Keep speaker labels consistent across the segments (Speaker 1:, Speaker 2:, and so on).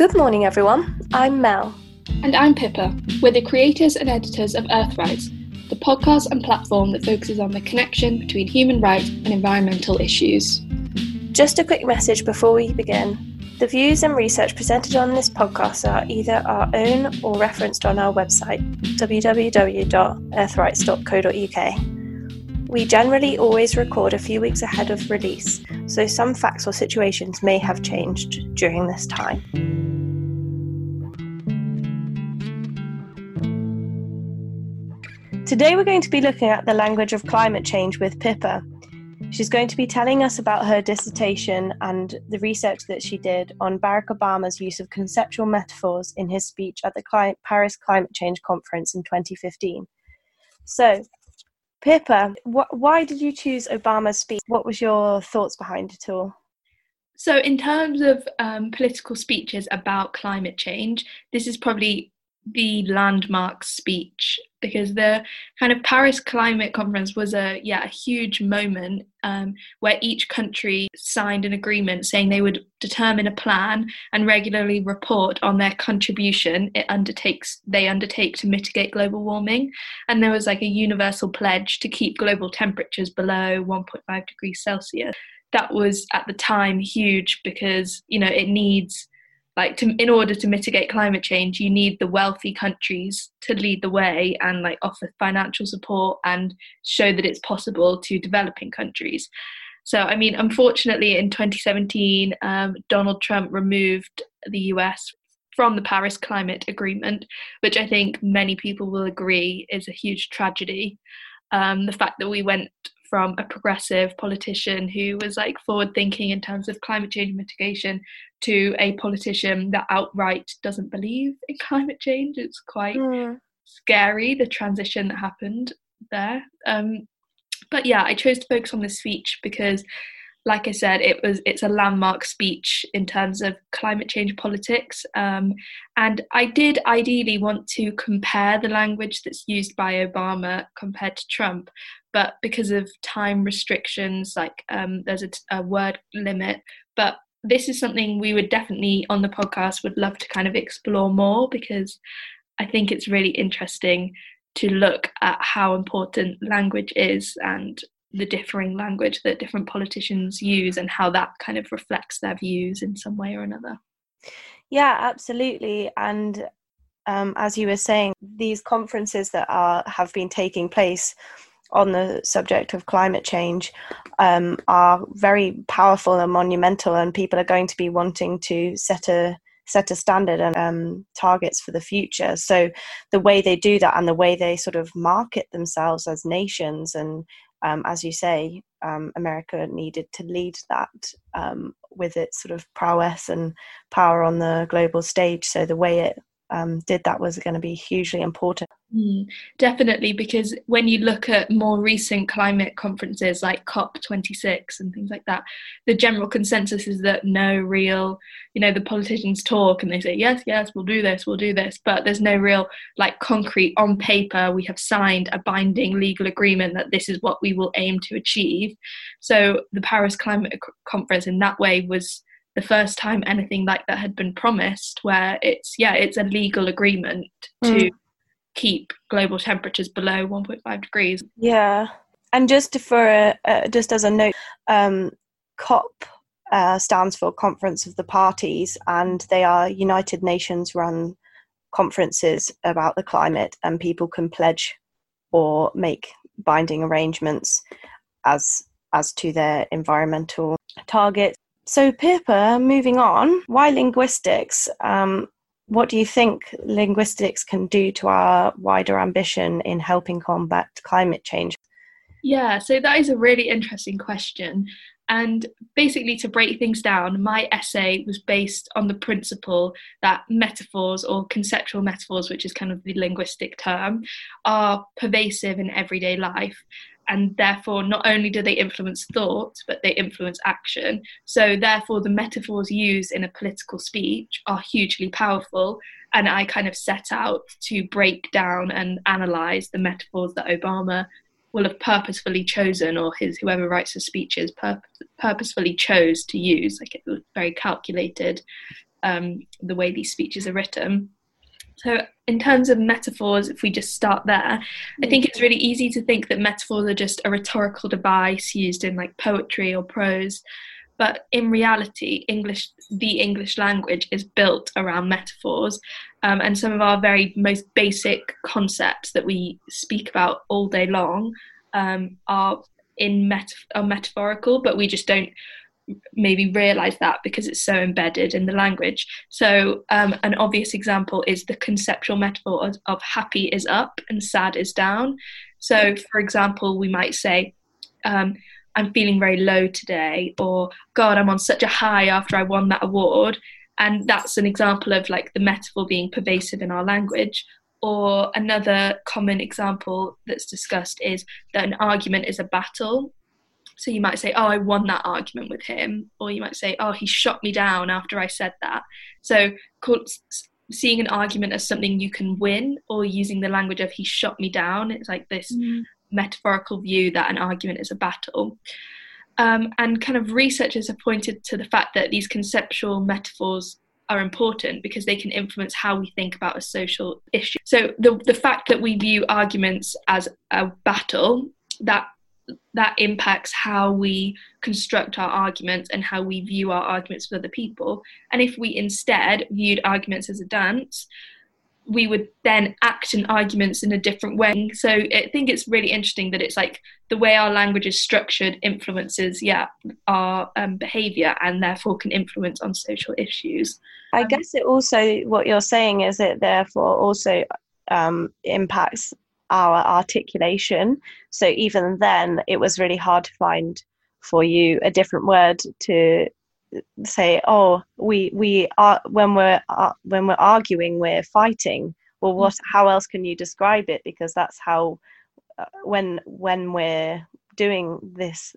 Speaker 1: Good morning, everyone. I'm Mel.
Speaker 2: And I'm Pippa. We're the creators and editors of Earthrights, the podcast and platform that focuses on the connection between human rights and environmental issues.
Speaker 1: Just a quick message before we begin. The views and research presented on this podcast are either our own or referenced on our website, www.earthrights.co.uk. We generally always record a few weeks ahead of release, so some facts or situations may have changed during this time. Today, we're going to be looking at the language of climate change with Pippa. She's going to be telling us about her dissertation and the research that she did on Barack Obama's use of conceptual metaphors in his speech at the Paris Climate Change Conference in 2015. So, Pippa, wh- why did you choose Obama's speech? What was your thoughts behind it all?
Speaker 2: So, in terms of um, political speeches about climate change, this is probably the landmark speech because the kind of Paris Climate Conference was a yeah a huge moment um, where each country signed an agreement saying they would determine a plan and regularly report on their contribution it undertakes they undertake to mitigate global warming. And there was like a universal pledge to keep global temperatures below 1.5 degrees Celsius. That was at the time huge because you know it needs like to, in order to mitigate climate change you need the wealthy countries to lead the way and like offer financial support and show that it's possible to developing countries. So i mean unfortunately in 2017 um, donald trump removed the us from the paris climate agreement which i think many people will agree is a huge tragedy. Um, the fact that we went from a progressive politician who was like forward thinking in terms of climate change mitigation to a politician that outright doesn't believe in climate change. It's quite mm. scary the transition that happened there. Um, but yeah, I chose to focus on this speech because like I said, it was it's a landmark speech in terms of climate change politics. Um, and I did ideally want to compare the language that's used by Obama compared to Trump, but because of time restrictions, like um, there's a, a word limit. But this is something we would definitely on the podcast would love to kind of explore more because I think it's really interesting to look at how important language is and the differing language that different politicians use and how that kind of reflects their views in some way or another.
Speaker 1: Yeah, absolutely. And um, as you were saying, these conferences that are have been taking place on the subject of climate change um, are very powerful and monumental, and people are going to be wanting to set a set a standard and um, targets for the future. So the way they do that and the way they sort of market themselves as nations and um, as you say, um, America needed to lead that um, with its sort of prowess and power on the global stage. So the way it um, did that was going to be hugely important.
Speaker 2: Mm, definitely, because when you look at more recent climate conferences like COP26 and things like that, the general consensus is that no real, you know, the politicians talk and they say, yes, yes, we'll do this, we'll do this, but there's no real, like, concrete on paper, we have signed a binding legal agreement that this is what we will aim to achieve. So the Paris Climate Conference in that way was the first time anything like that had been promised where it's yeah it's a legal agreement to mm. keep global temperatures below 1.5 degrees.
Speaker 1: Yeah. And just for a, uh, just as a note um, cop uh, stands for conference of the parties and they are united nations run conferences about the climate and people can pledge or make binding arrangements as as to their environmental targets so, Pippa, moving on, why linguistics? Um, what do you think linguistics can do to our wider ambition in helping combat climate change?
Speaker 2: Yeah, so that is a really interesting question. And basically, to break things down, my essay was based on the principle that metaphors or conceptual metaphors, which is kind of the linguistic term, are pervasive in everyday life and therefore not only do they influence thought but they influence action so therefore the metaphors used in a political speech are hugely powerful and i kind of set out to break down and analyze the metaphors that obama will have purposefully chosen or his whoever writes the speeches pur- purposefully chose to use like it was very calculated um, the way these speeches are written. So, in terms of metaphors, if we just start there, I think it's really easy to think that metaphors are just a rhetorical device used in like poetry or prose. But in reality, English, the English language is built around metaphors, um, and some of our very most basic concepts that we speak about all day long um, are in meta- are metaphorical, but we just don't maybe realize that because it's so embedded in the language. So, um, an obvious example is the conceptual metaphor of, of, happy is up and sad is down. So, for example, we might say, um, I'm feeling very low today, or God, I'm on such a high after I won that award. And that's an example of like the metaphor being pervasive in our language. Or another common example that's discussed is that an argument is a battle. So you might say, Oh, I won that argument with him. Or you might say, Oh, he shot me down after I said that. So seeing an argument as something you can win or using the language of he shot me down, it's like this mm. metaphorical view that an argument is a battle. Um, and kind of researchers have pointed to the fact that these conceptual metaphors are important because they can influence how we think about a social issue. So the the fact that we view arguments as a battle that that impacts how we construct our arguments and how we view our arguments with other people. And if we instead viewed arguments as a dance, we would then act in arguments in a different way. So I think it's really interesting that it's like the way our language is structured influences, yeah, our um, behaviour and therefore can influence on social issues.
Speaker 1: I guess it also what you're saying is it therefore also um, impacts our articulation. So even then, it was really hard to find for you a different word to say oh we we are when we're uh, when we're arguing we're fighting well what mm-hmm. how else can you describe it because that's how uh, when when we're doing this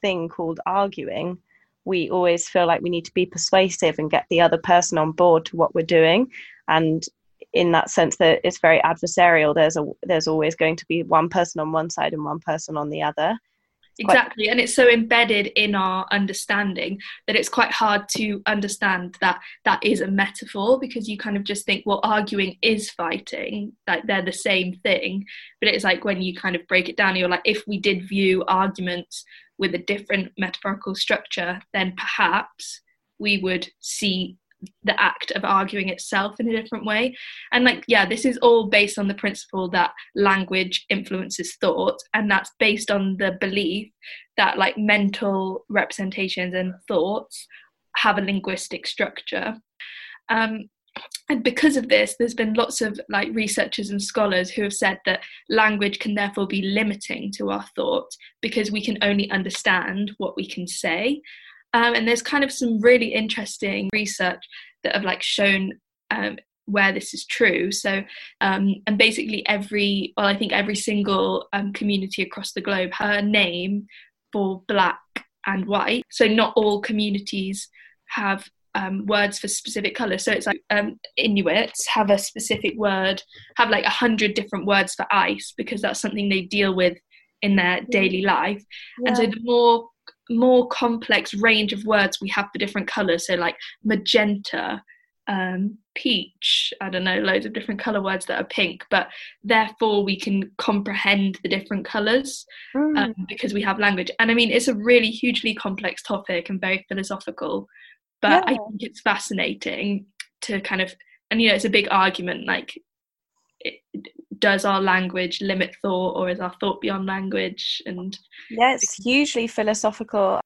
Speaker 1: thing called arguing we always feel like we need to be persuasive and get the other person on board to what we're doing and in that sense that it's very adversarial. There's a there's always going to be one person on one side and one person on the other.
Speaker 2: Exactly quite... and it's so embedded in our understanding that it's quite hard to understand that that is a metaphor because you kind of just think well arguing is fighting like they're the same thing. But it's like when you kind of break it down you're like if we did view arguments with a different metaphorical structure then perhaps we would see the act of arguing itself in a different way. And like yeah this is all based on the principle that language influences thought and that's based on the belief that like mental representations and thoughts have a linguistic structure. Um, and because of this there's been lots of like researchers and scholars who have said that language can therefore be limiting to our thought because we can only understand what we can say um, and there's kind of some really interesting research that have like shown um, where this is true. So, um, and basically every, well, I think every single um, community across the globe her name for black and white. So not all communities have um, words for specific colors. So it's like um, Inuits have a specific word, have like a hundred different words for ice because that's something they deal with in their daily life. Yeah. And so the more more complex range of words we have for different colors so like magenta um, peach i don't know loads of different color words that are pink but therefore we can comprehend the different colors mm. um, because we have language and i mean it's a really hugely complex topic and very philosophical but yeah. i think it's fascinating to kind of and you know it's a big argument like does our language limit thought or is our thought beyond language and
Speaker 1: yeah it's hugely philosophical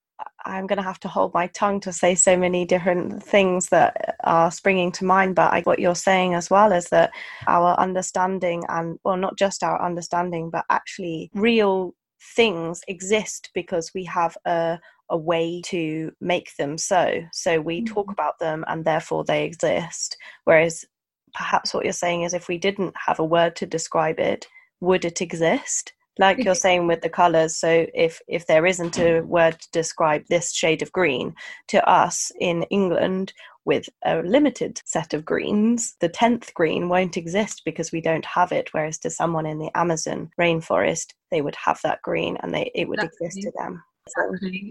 Speaker 1: i'm going to have to hold my tongue to say so many different things that are springing to mind but I, what you're saying as well is that our understanding and well not just our understanding but actually real things exist because we have a a way to make them so. So we mm-hmm. talk about them and therefore they exist. Whereas perhaps what you're saying is if we didn't have a word to describe it, would it exist? Like you're mm-hmm. saying with the colors, so if if there isn't a word to describe this shade of green to us in England with a limited set of greens, the tenth green won't exist because we don't have it. Whereas to someone in the Amazon rainforest, they would have that green and they it would That's exist to them.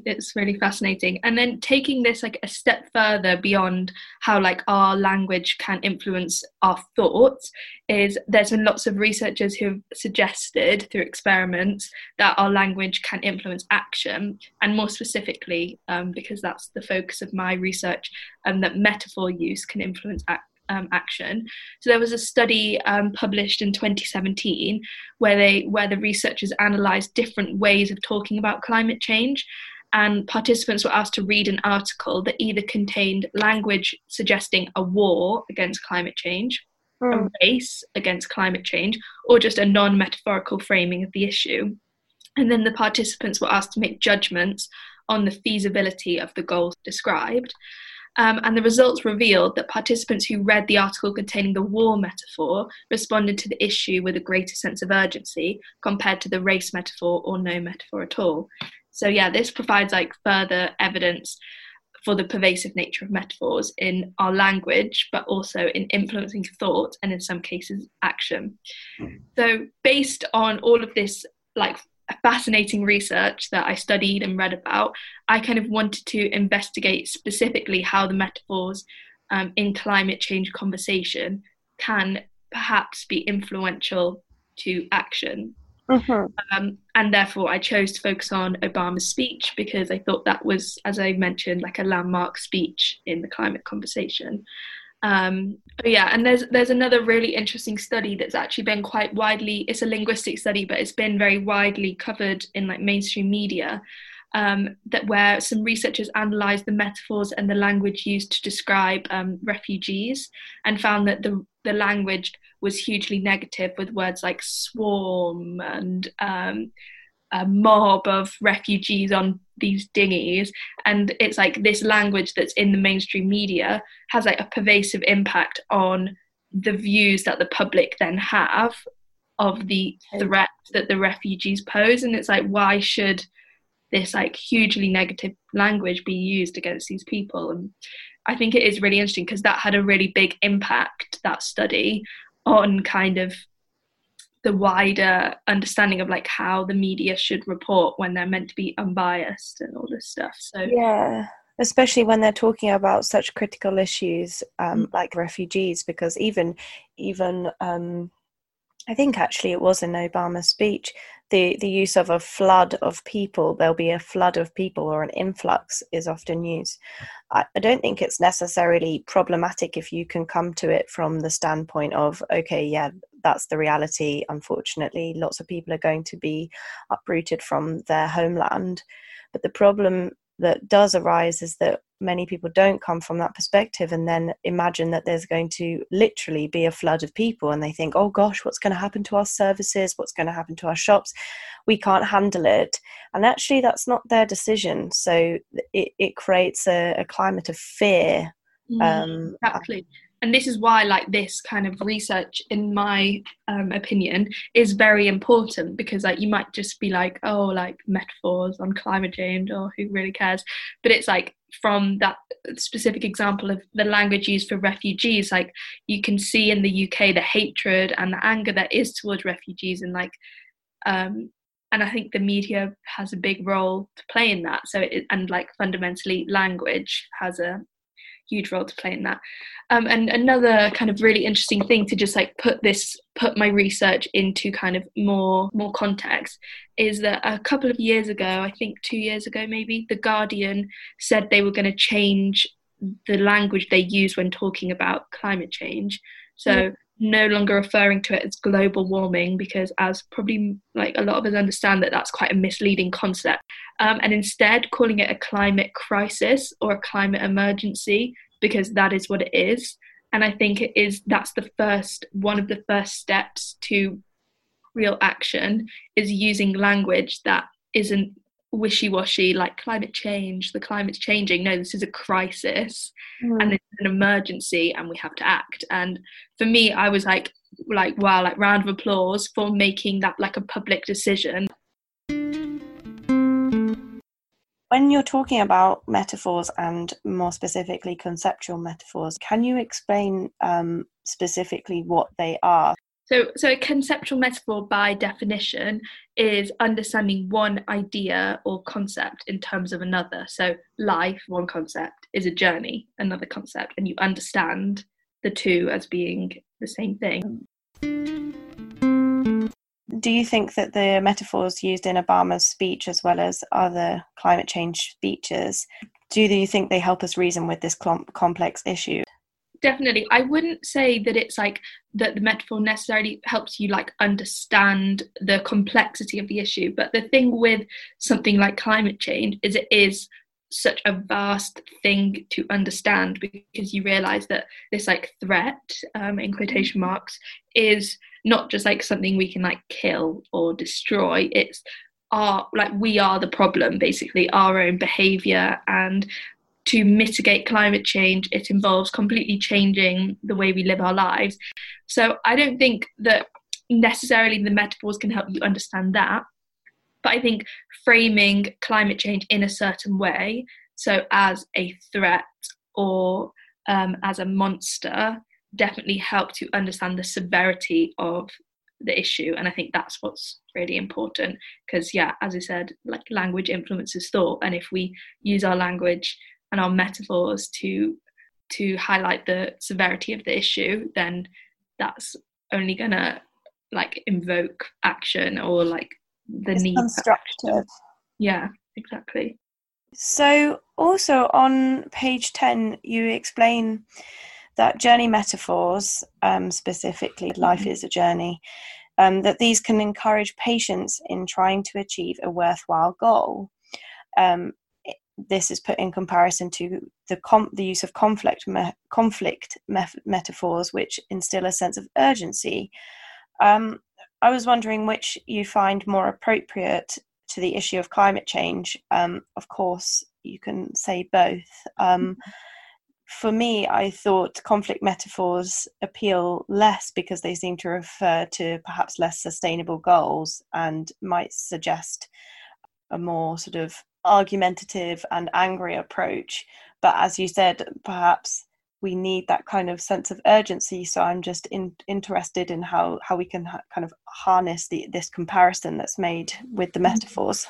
Speaker 2: It's really fascinating. And then taking this like a step further beyond how like our language can influence our thoughts is there's been lots of researchers who've suggested through experiments that our language can influence action, and more specifically, um, because that's the focus of my research, um, that metaphor use can influence action um, action. So there was a study um, published in 2017 where they where the researchers analysed different ways of talking about climate change, and participants were asked to read an article that either contained language suggesting a war against climate change, mm. a hmm. race against climate change, or just a non-metaphorical framing of the issue. And then the participants were asked to make judgments on the feasibility of the goals described. Um, and the results revealed that participants who read the article containing the war metaphor responded to the issue with a greater sense of urgency compared to the race metaphor or no metaphor at all. So, yeah, this provides like further evidence for the pervasive nature of metaphors in our language, but also in influencing thought and in some cases action. Hmm. So, based on all of this like fascinating research that I studied and read about, I kind of wanted to investigate specifically how the metaphors um, in climate change conversation can perhaps be influential to action. Mm-hmm. Um, and therefore, I chose to focus on Obama's speech because I thought that was, as I mentioned, like a landmark speech in the climate conversation. Um, yeah, and there's there's another really interesting study that's actually been quite widely. It's a linguistic study, but it's been very widely covered in like mainstream media. Um, that where some researchers analysed the metaphors and the language used to describe um, refugees and found that the the language was hugely negative with words like swarm and um, a mob of refugees on these dinghies. And it's like this language that's in the mainstream media has like a pervasive impact on the views that the public then have of the threat that the refugees pose. And it's like why should this like hugely negative language be used against these people? And i think it is really interesting because that had a really big impact that study on kind of the wider understanding of like how the media should report when they're meant to be unbiased and all this stuff so
Speaker 1: yeah especially when they're talking about such critical issues um, mm. like refugees because even even um, I think actually it was in Obama's speech the the use of a flood of people there'll be a flood of people or an influx is often used I, I don't think it's necessarily problematic if you can come to it from the standpoint of okay yeah that's the reality unfortunately. Lots of people are going to be uprooted from their homeland. But the problem that does arise is that many people don't come from that perspective and then imagine that there's going to literally be a flood of people and they think oh gosh what's going to happen to our services? What's going to happen to our shops? We can't handle it. And actually that's not their decision. So it, it creates a, a climate of fear
Speaker 2: mm, um, exactly and this is why like this kind of research in my um, opinion is very important because like you might just be like oh like metaphors on climate change or who really cares? But it's like from that specific example of the language used for refugees like you can see in the uk the hatred and the anger that is towards refugees and like um and i think the media has a big role to play in that. So it, and like fundamentally language has a huge role to play in that. Um, and another kind of really interesting thing to just like put this put my research into kind of more more context is that a couple of years ago, I think two years ago maybe, the Guardian said they were going to change the language they use when talking about climate change. So. No longer referring to it as global warming because as probably like a lot of us understand that that's quite a misleading concept. Um, and instead calling it a climate crisis or a climate emergency because that is what it is. And i think it is that's the first one of the first steps to real action is using language that isn't wishy-washy like climate change the climate's changing. No this is a crisis mm. and it's an emergency and we have to act. And for me i was like like wow like round of applause for making that like a public decision.
Speaker 1: When you're talking about metaphors and more specifically conceptual metaphors can you explain um, specifically what they are
Speaker 2: So, so a conceptual metaphor, by definition, is understanding one idea or concept in terms of another. So, life, one concept, is a journey, another concept, and you understand the two as being the same thing.
Speaker 1: Do you think that the metaphors used in Obama's speech, as well as other climate change speeches, do you think they help us reason with this complex issue?
Speaker 2: Definitely i wouldn't say that it's like that the metaphor necessarily helps you like understand the complexity of the issue but the thing with something like climate change is it is such a vast thing to understand because you realize that this like threat um, in quotation mm-hmm. marks is not just like something we can like kill or destroy it's our like we are the problem basically our own behavior and to mitigate climate change, it involves completely changing the way we live our lives. So I don't think that necessarily the metaphors can help you understand that. But I think framing climate change in a certain way, so as a threat or um, as a monster, definitely help you understand the severity of the issue and i think that's what's really important because yeah as i said like language influences thought and if we use our language and our metaphors to to highlight the severity of the issue, then that's only gonna like invoke action or like the
Speaker 1: it's
Speaker 2: need
Speaker 1: constructive.
Speaker 2: Yeah, exactly.
Speaker 1: So also on page ten, you explain that journey metaphors, um, specifically life mm-hmm. is a journey, um, that these can encourage patience in trying to achieve a worthwhile goal. Um, this is put in comparison to the com- the use of conflict me- conflict metaphors, which instill a sense of urgency. Um, I was wondering which you find more appropriate to the issue of climate change. Um, of course, you can say both. Um, for me, I thought conflict metaphors appeal less because they seem to refer to perhaps less sustainable goals and might suggest a more sort of argumentative and angry approach. But as you said, perhaps we need that kind of sense of urgency. So I'm just in, interested in how, how we can ha- kind of harness the, this comparison that's made with the mm-hmm. metaphors.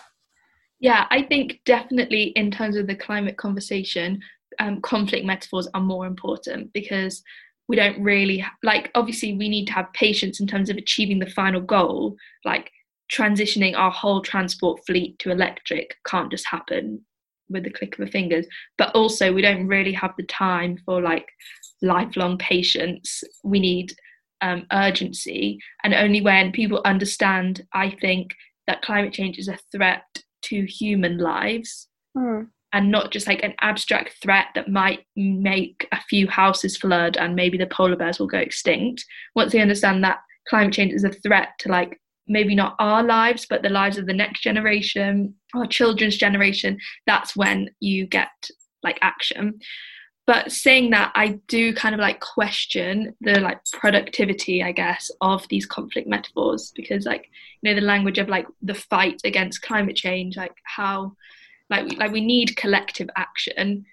Speaker 2: Yeah, I think definitely in terms of the climate conversation, um, conflict metaphors are more important because we don't really like obviously we need to have patience in terms of achieving the final goal like transitioning our whole transport fleet to electric can't just happen with the click of a fingers. But also we don't really have the time for like lifelong patience. We need um, urgency. And only when people understand i think that climate change is a threat to human lives mm. and not just like an abstract threat that might make a few houses flood and maybe the polar bears will go extinct once they understand that climate change is a threat to like maybe not our lives, but the lives of the next generation, our children's generation, that's when you get like action. But saying that, I do kind of like question the like productivity, I guess, of these conflict metaphors because, like, you know, the language of like the fight against climate change, like how, like, we, like we need collective action,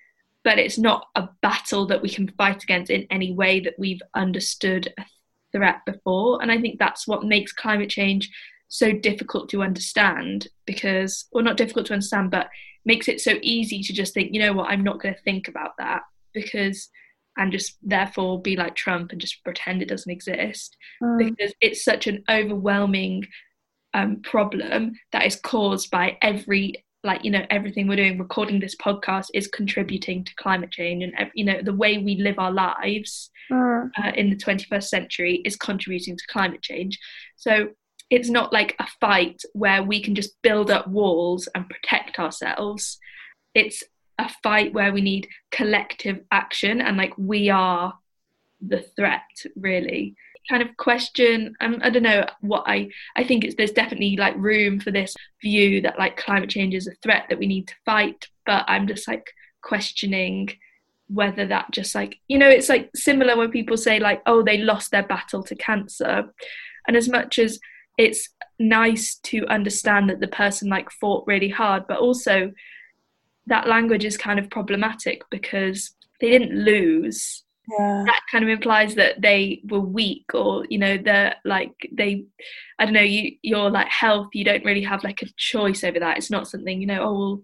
Speaker 2: but it's not a battle that we can fight against in any way that we've understood a threat before. And I think that's what makes climate change so difficult to understand because, or not difficult to understand, but makes it so easy to just think, you know what, I'm not going to think about that because, and just therefore be like Trump and just pretend it doesn't exist mm. because it's such an overwhelming um, problem that is caused by every like you know everything we're doing recording this podcast is contributing to climate change and you know the way we live our lives mm. uh, in the 21st century is contributing to climate change. So it's not like a fight where we can just build up walls and protect ourselves. It's a fight where we need collective action and like we are the threat really kind of question um, i don't know what i i think it's there's definitely like room for this view that like climate change is a threat that we need to fight but i'm just like questioning whether that just like you know it's like similar when people say like oh they lost their battle to cancer. And as much as it's nice to understand that the person like fought really hard but also that language is kind of problematic because they didn't lose
Speaker 1: yeah.
Speaker 2: that kind of implies that they were weak or you know they're like they i don't know you your like health you don't really have like a choice over that it's not something you know oh well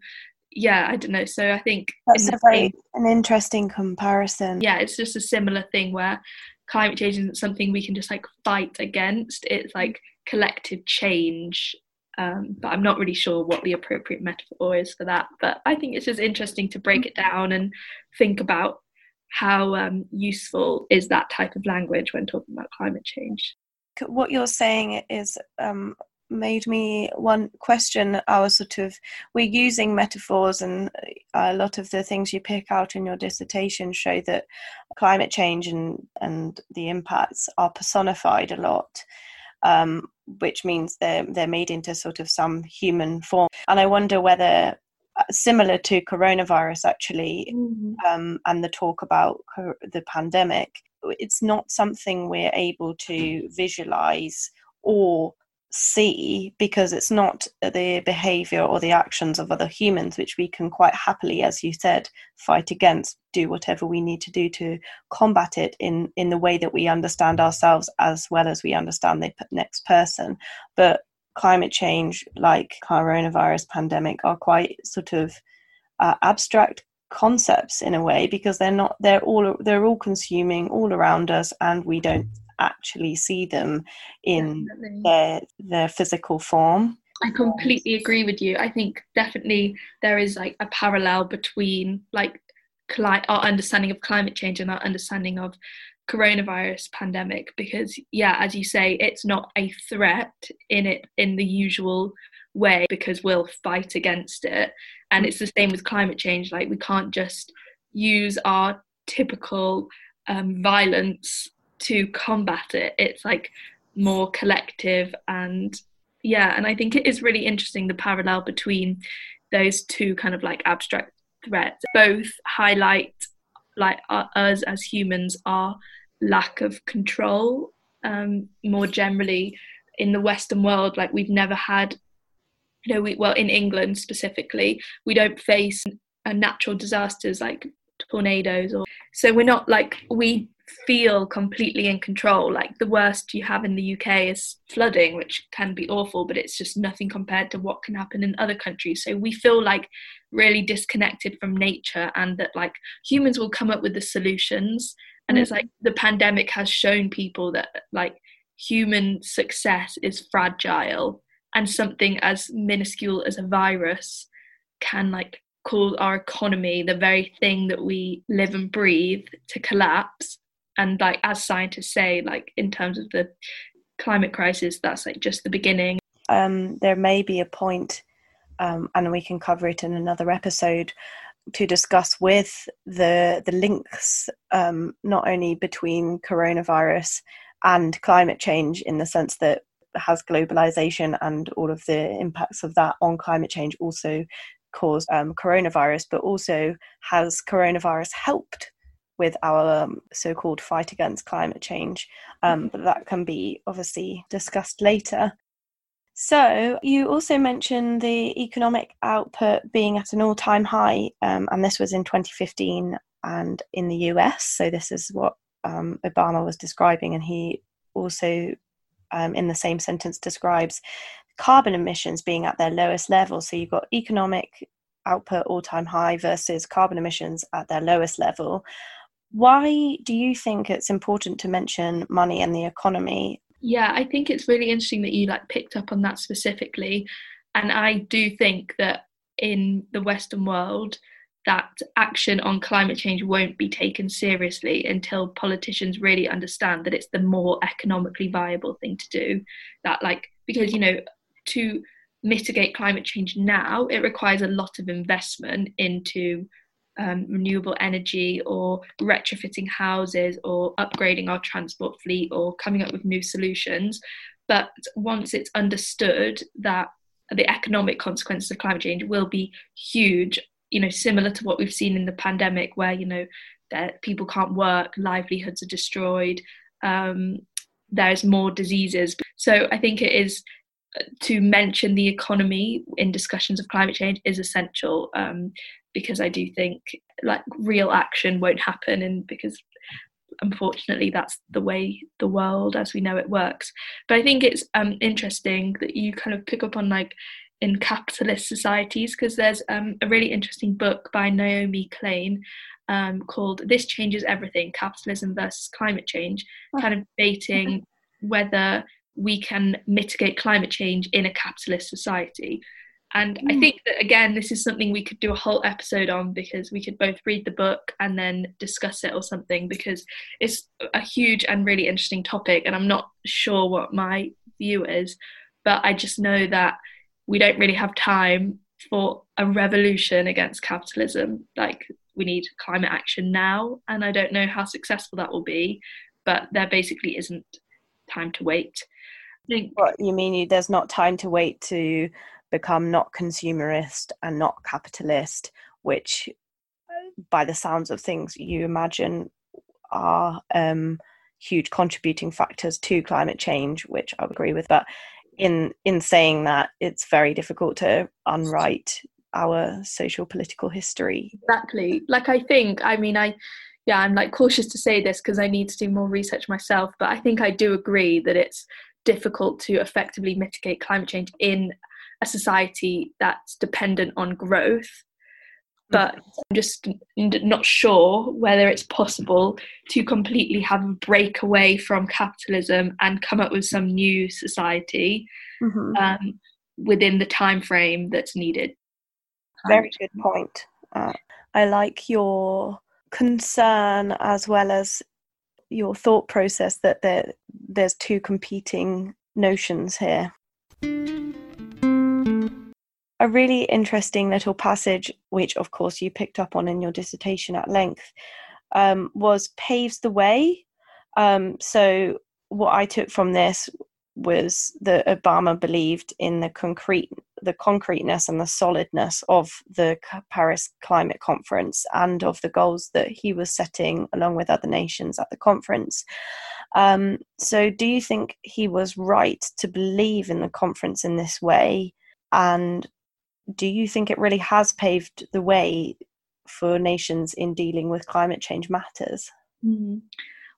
Speaker 2: yeah i don't know so i think
Speaker 1: that's a very same, an interesting comparison
Speaker 2: yeah it's just a similar thing where climate change isn't something we can just like fight against it's like collective change um, but I'm not really sure what the appropriate metaphor is for that. But I think it's just interesting to break it down and think about how um, useful is that type of language when talking about climate change.
Speaker 1: What you're saying is um, made me one question our sort of we're using metaphors and a lot of the things you pick out in your dissertation show that climate change and and the impacts are personified a lot um, which means they're they're made into sort of some human form and i wonder whether uh, similar to coronavirus actually mm-hmm. um, and the talk about co- the pandemic it's not something we're able to visualize or see because it's not the behavior or the actions of other humans which we can quite happily as you said fight against do whatever we need to do to combat it in in the way that we understand ourselves as well as we understand the next person but climate change like coronavirus pandemic are quite sort of uh, abstract concepts in a way because they're not they're all they're all consuming all around us and we don't actually see them in their their physical form
Speaker 2: I completely agree with you. I think definitely there is like a parallel between like cli- our understanding of climate change and our understanding of coronavirus pandemic because yeah as you say it's not a threat in it in the usual way because we'll fight against it and it's the same with climate change like we can't just use our typical um, violence to combat it. It's like more collective and yeah, and I think it is really interesting the parallel between those two kind of like abstract threats. Both highlight like uh, us as humans our lack of control um, more generally in the western world like we've never had you know we well in england specifically we don't face natural disasters like tornadoes or so we're not like we feel completely in control. Like the worst you have in the UK is flooding, which can be awful, but it's just nothing compared to what can happen in other countries. So we feel like really disconnected from nature and that like humans will come up with the solutions. And mm-hmm. it's like the pandemic has shown people that like human success is fragile and something as minuscule as a virus can like cause our economy, the very thing that we live and breathe, to collapse and like as scientists say like in terms of the climate crisis that's like just the beginning.
Speaker 1: Um, there may be a point um, and we can cover it in another episode to discuss with the the links um, not only between coronavirus and climate change in the sense that has globalization and all of the impacts of that on climate change also caused um, coronavirus, but also has coronavirus helped with our um, so called fight against climate change. Um, but that can be obviously discussed later. So, you also mentioned the economic output being at an all time high, um, and this was in 2015 and in the US. So, this is what um, Obama was describing, and he also, um, in the same sentence, describes carbon emissions being at their lowest level. So, you've got economic output all time high versus carbon emissions at their lowest level. Why do you think it's important to mention money and the economy?
Speaker 2: Yeah, I think it's really interesting that you like picked up on that specifically. And I do think that in the Western world, that action on climate change won't be taken seriously until politicians really understand that it's the more economically viable thing to do. That, like, because, you know, to mitigate climate change now, it requires a lot of investment into um, renewable energy or retrofitting houses or upgrading our transport fleet or coming up with new solutions. But once it's understood that the economic consequences of climate change will be huge, you know, similar to what we've seen in the pandemic, where, you know, that people can't work, livelihoods are destroyed, um, there's more diseases. So I think it is to mention the economy in discussions of climate change is essential. Um, because I do think like real action won't happen and because unfortunately that's the way the world as we know it works but i think it's um, interesting that you kind of pick up on like in capitalist societies because there's um, a really interesting book by naomi klein um, called this changes everything capitalism versus climate change kind of debating whether we can mitigate climate change in a capitalist society and mm. I think that again, this is something we could do a whole episode on because we could both read the book and then discuss it or something because it's a huge and really interesting topic. And I'm not sure what my view is, but I just know that we don't really have time for a revolution against capitalism. Like, we need climate action now. And I don't know how successful that will be, but there basically isn't time to wait.
Speaker 1: What you mean? You, there's not time to wait to become not consumerist and not capitalist, which, by the sounds of things, you imagine are um, huge contributing factors to climate change, which I agree with. But in in saying that, it's very difficult to unwrite our social political history.
Speaker 2: Exactly. Like I think, I mean, I yeah, I'm like cautious to say this because I need to do more research myself, but I think I do agree that it's difficult to effectively mitigate climate change in a society that's dependent on growth but I'm just not sure whether it's possible to completely have a break away from capitalism and come up with some new society mm-hmm. um, within the time frame that's needed.
Speaker 1: Very good point. Uh, I like your concern as well as your thought process that there there's two competing notions here a really interesting little passage, which of course you picked up on in your dissertation at length, um, was paves the way. Um, so what I took from this was that Obama believed in the concrete, the concreteness and the solidness of the Paris Climate Conference and of the goals that he was setting along with other nations at the conference. Um, so, do you think he was right to believe in the conference in this way? And do you think it really has paved the way for nations in dealing with climate change matters?
Speaker 2: Mm.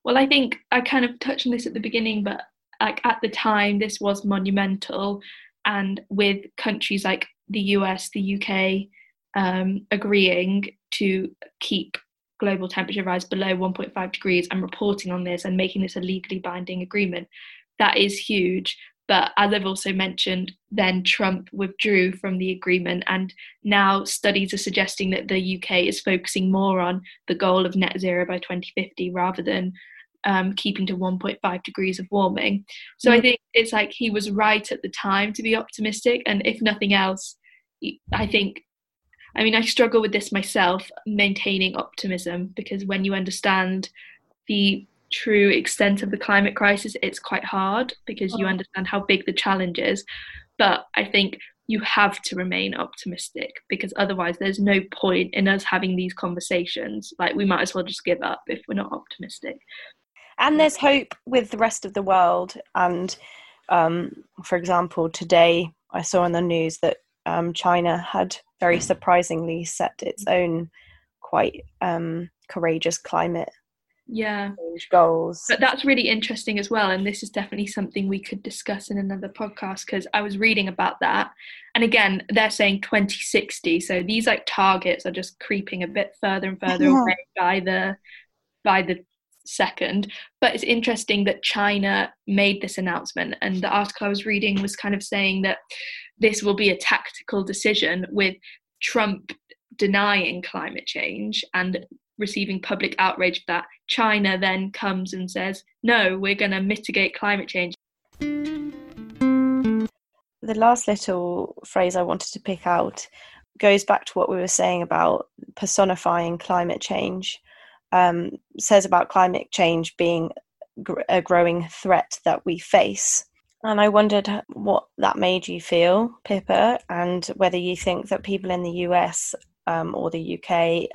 Speaker 2: Well, I think I kind of touched on this at the beginning, but like at the time, this was monumental, and with countries like the US, the UK um, agreeing to keep global temperature rise below 1.5 degrees and reporting on this and making this a legally binding agreement, that is huge. But as I've also mentioned, then Trump withdrew from the agreement, and now studies are suggesting that the UK is focusing more on the goal of net zero by 2050 rather than um, keeping to 1.5 degrees of warming. So mm. I think it's like he was right at the time to be optimistic, and if nothing else, I think. I mean, I struggle with this myself, maintaining optimism, because when you understand the true extent of the climate crisis, it's quite hard because you uh-huh. understand how big the challenge is. But I think you have to remain optimistic because otherwise there's no point in us having these conversations. Like we might as well just give up if we're not optimistic.
Speaker 1: And there's hope with the rest of the world. And um, for example, today I saw on the news that um, China had very surprisingly set its own quite um, courageous climate
Speaker 2: yeah.
Speaker 1: goals.
Speaker 2: But that's really interesting as well. And this is definitely something we could discuss in another podcast because i was reading about that. And again they're saying 2060 so these like targets are just creeping a bit further and further yeah. away by the by the second but it's interesting that china made this announcement and the article i was reading was kind of saying that this will be a tactical decision with trump denying climate change and receiving public outrage for that, China then comes and says, no, we're going to mitigate climate change.
Speaker 1: The last little phrase I wanted to pick out goes back to what we were saying about personifying climate change. Um, says about climate change being a growing threat that we face. And I wondered what that made you feel, Pippa, and whether you think that people in the US um, or the UK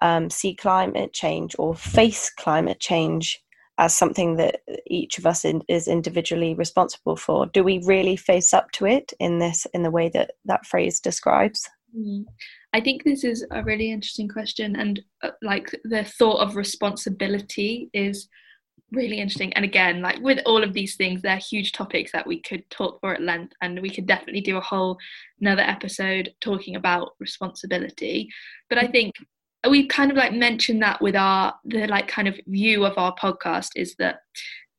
Speaker 1: um, see climate change or face climate change as something that each of us in, is individually responsible for do we really face up to it in this in the way that that phrase describes
Speaker 2: mm. I think this is a really interesting question, and uh, like the thought of responsibility is really interesting. And again, like with all of these things, they're huge topics that we could talk for at length, and we could definitely do a whole another episode talking about responsibility. But I think we kind of like mentioned that with our the like kind of view of our podcast is that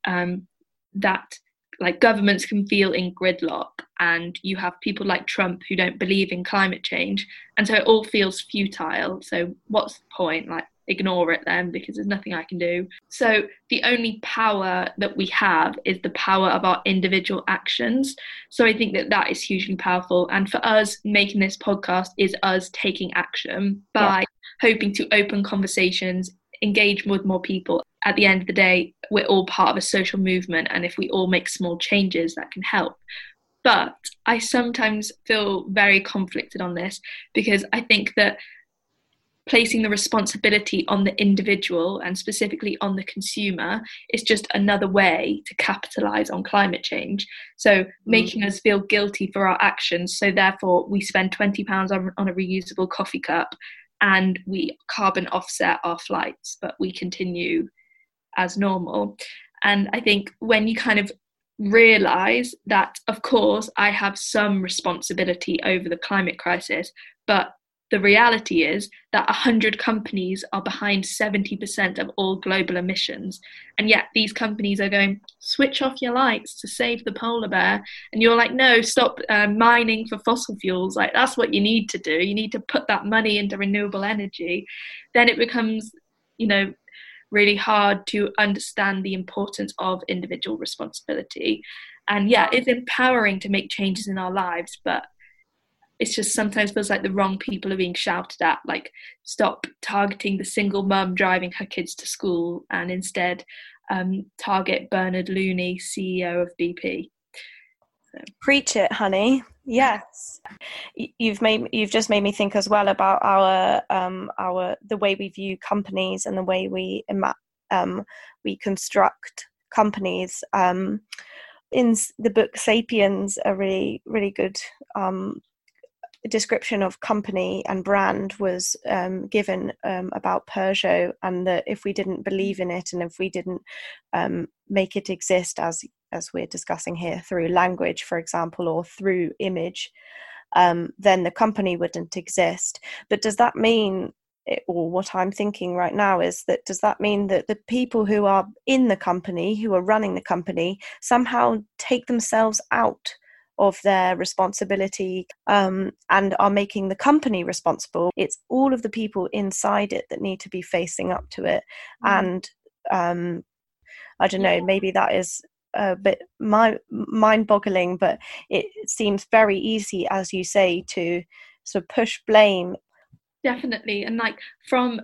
Speaker 2: um that like governments can feel in gridlock and you have people like Trump who don't believe in climate change. And so it all feels futile. So what's the point? Like ignore it then because there's nothing I can do. So the only power that we have is the power of our individual actions. So I think that that is hugely powerful. And for us making this podcast is us taking action by yeah. hoping to open conversations engage with more people at the end of the day, we're all part of a social movement, and if we all make small changes, that can help. But I sometimes feel very conflicted on this because I think that placing the responsibility on the individual and specifically on the consumer is just another way to capitalize on climate change. So, making mm. us feel guilty for our actions. So, therefore, we spend £20 on, on a reusable coffee cup and we carbon offset our flights, but we continue as normal. And I think when you kind of realize that, of course, I have some responsibility over the climate crisis, but the reality is that 100 companies are behind 70% of all global emissions. And yet these companies are going, switch off your lights to save the polar bear. And you're like, no, stop uh, mining for fossil fuels. Like, that's what you need to do. You need to put that money into renewable energy. Then it becomes, you know, really hard to understand the importance of individual responsibility. And yeah, it's empowering to make changes in our lives, but it's just sometimes feels like the wrong people are being shouted at, like stop targeting the single mum driving her kids to school and instead um, target Bernard Looney, CEO of BP.
Speaker 1: So. Preach it, honey. Yes, you've made you've just made me think as well about our um, our the way we view companies and the way we um, we construct companies. Um, in the book *Sapiens*, a really really good um, description of company and brand was um, given um, about Peugeot, and that if we didn't believe in it and if we didn't um, make it exist as as we're discussing here through language, for example, or through image, um, then the company wouldn't exist. But does that mean, or what I'm thinking right now is that does that mean that the people who are in the company, who are running the company, somehow take themselves out? Of their responsibility um, and are making the company responsible. It's all of the people inside it that need to be facing up to it. Mm. And um, I don't know, maybe that is a bit mind boggling, but it seems very easy, as you say, to sort of push blame.
Speaker 2: Definitely. And like from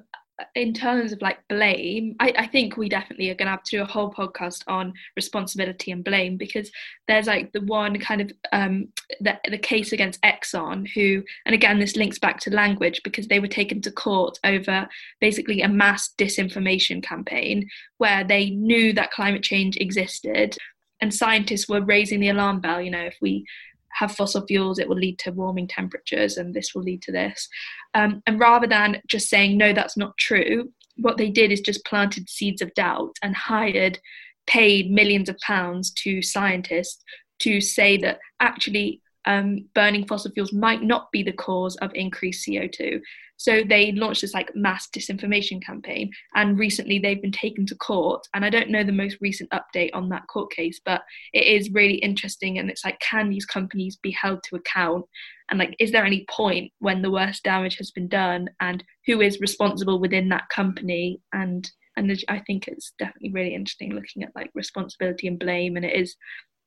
Speaker 2: in terms of like blame, I, I think we definitely are going to have to do a whole podcast on responsibility and blame because there's like the one kind of um, the, the case against Exxon, who, and again, this links back to language because they were taken to court over basically a mass disinformation campaign where they knew that climate change existed and scientists were raising the alarm bell. You know, if we have fossil fuels, it will lead to warming temperatures, and this will lead to this. Um, and rather than just saying, no, that's not true, what they did is just planted seeds of doubt and hired, paid millions of pounds to scientists to say that actually um, burning fossil fuels might not be the cause of increased CO2. So they launched this like mass disinformation campaign, and recently they've been taken to court. And I don't know the most recent update on that court case, but it is really interesting. And it's like, can these companies be held to account? And like, is there any point when the worst damage has been done, and who is responsible within that company? And and I think it's definitely really interesting looking at like responsibility and blame, and it is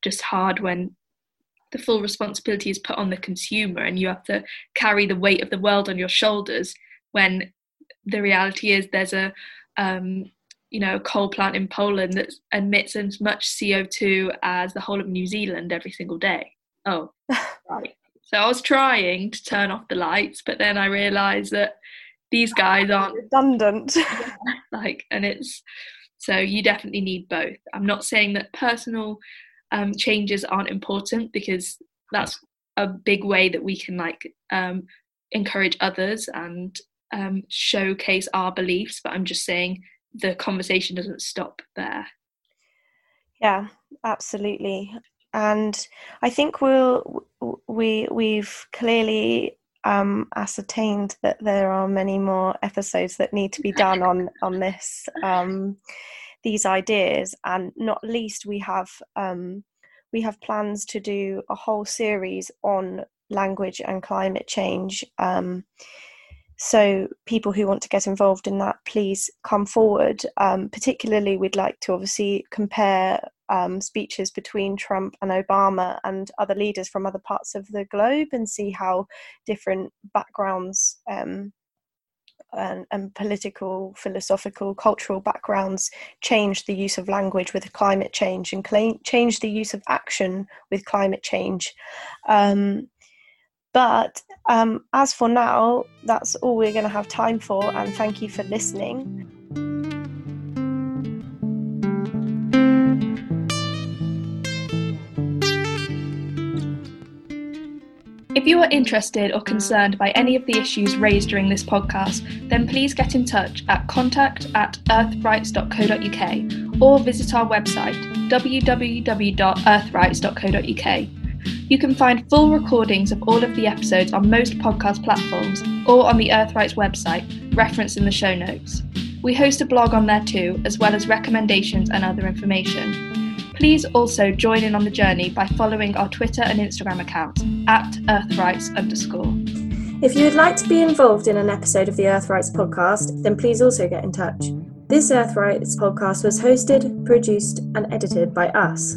Speaker 2: just hard when the full responsibility is put on the consumer and you have to carry the weight of the world on your shoulders when the reality is there's a um, you know a coal plant in Poland that emits as much CO2 as the whole of New Zealand every single day. Oh, right. So I was trying to turn off the lights, but then I realised that these guys aren't
Speaker 1: redundant.
Speaker 2: like, and it's so you definitely need both. I'm not saying that personal um, changes aren't important because that's a big way that we can like um, encourage others and um, showcase our beliefs, but I'm just saying the conversation doesn't stop there.
Speaker 1: Yeah, absolutely. And I think we'll we we've clearly um, ascertained that there are many more episodes that need to be done on on this um, these ideas, and not least we have um, we have plans to do a whole series on language and climate change. Um, so people who want to get involved in that, please come forward. Um, particularly, we'd like to obviously compare um, speeches between Trump and Obama and other leaders from other parts of the globe and see how different backgrounds um, and, and, political, philosophical, cultural backgrounds change the use of language with climate change and change the use of action with climate change. Um, but um, as for now, that's all we're going to have time for, and thank you for listening.
Speaker 2: If you are interested or concerned by any of the issues raised during this podcast, then please get in touch at contact at earthrights.co.uk or visit our website www.earthrights.co.uk. You can find full recordings of all of the episodes on most podcast platforms or on the Earthrights website, referenced in the show notes. We host a blog on there too, as well as recommendations and other information. Please also join in on the journey by following our Twitter and Instagram accounts at earthrights underscore.
Speaker 1: If you would like to be involved in an episode of the Earthrights podcast, then please also get in touch. This Earthrights podcast was hosted, produced, and edited by us.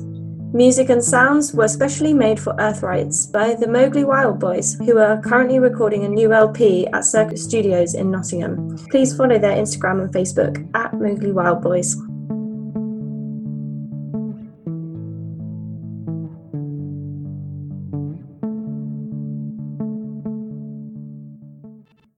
Speaker 1: Music and sounds were specially made for Earthrights by the Mowgli Wild Boys, who are currently recording a new LP at Circuit Studios in Nottingham. Please follow their Instagram and Facebook at Mowgli Wild Boys.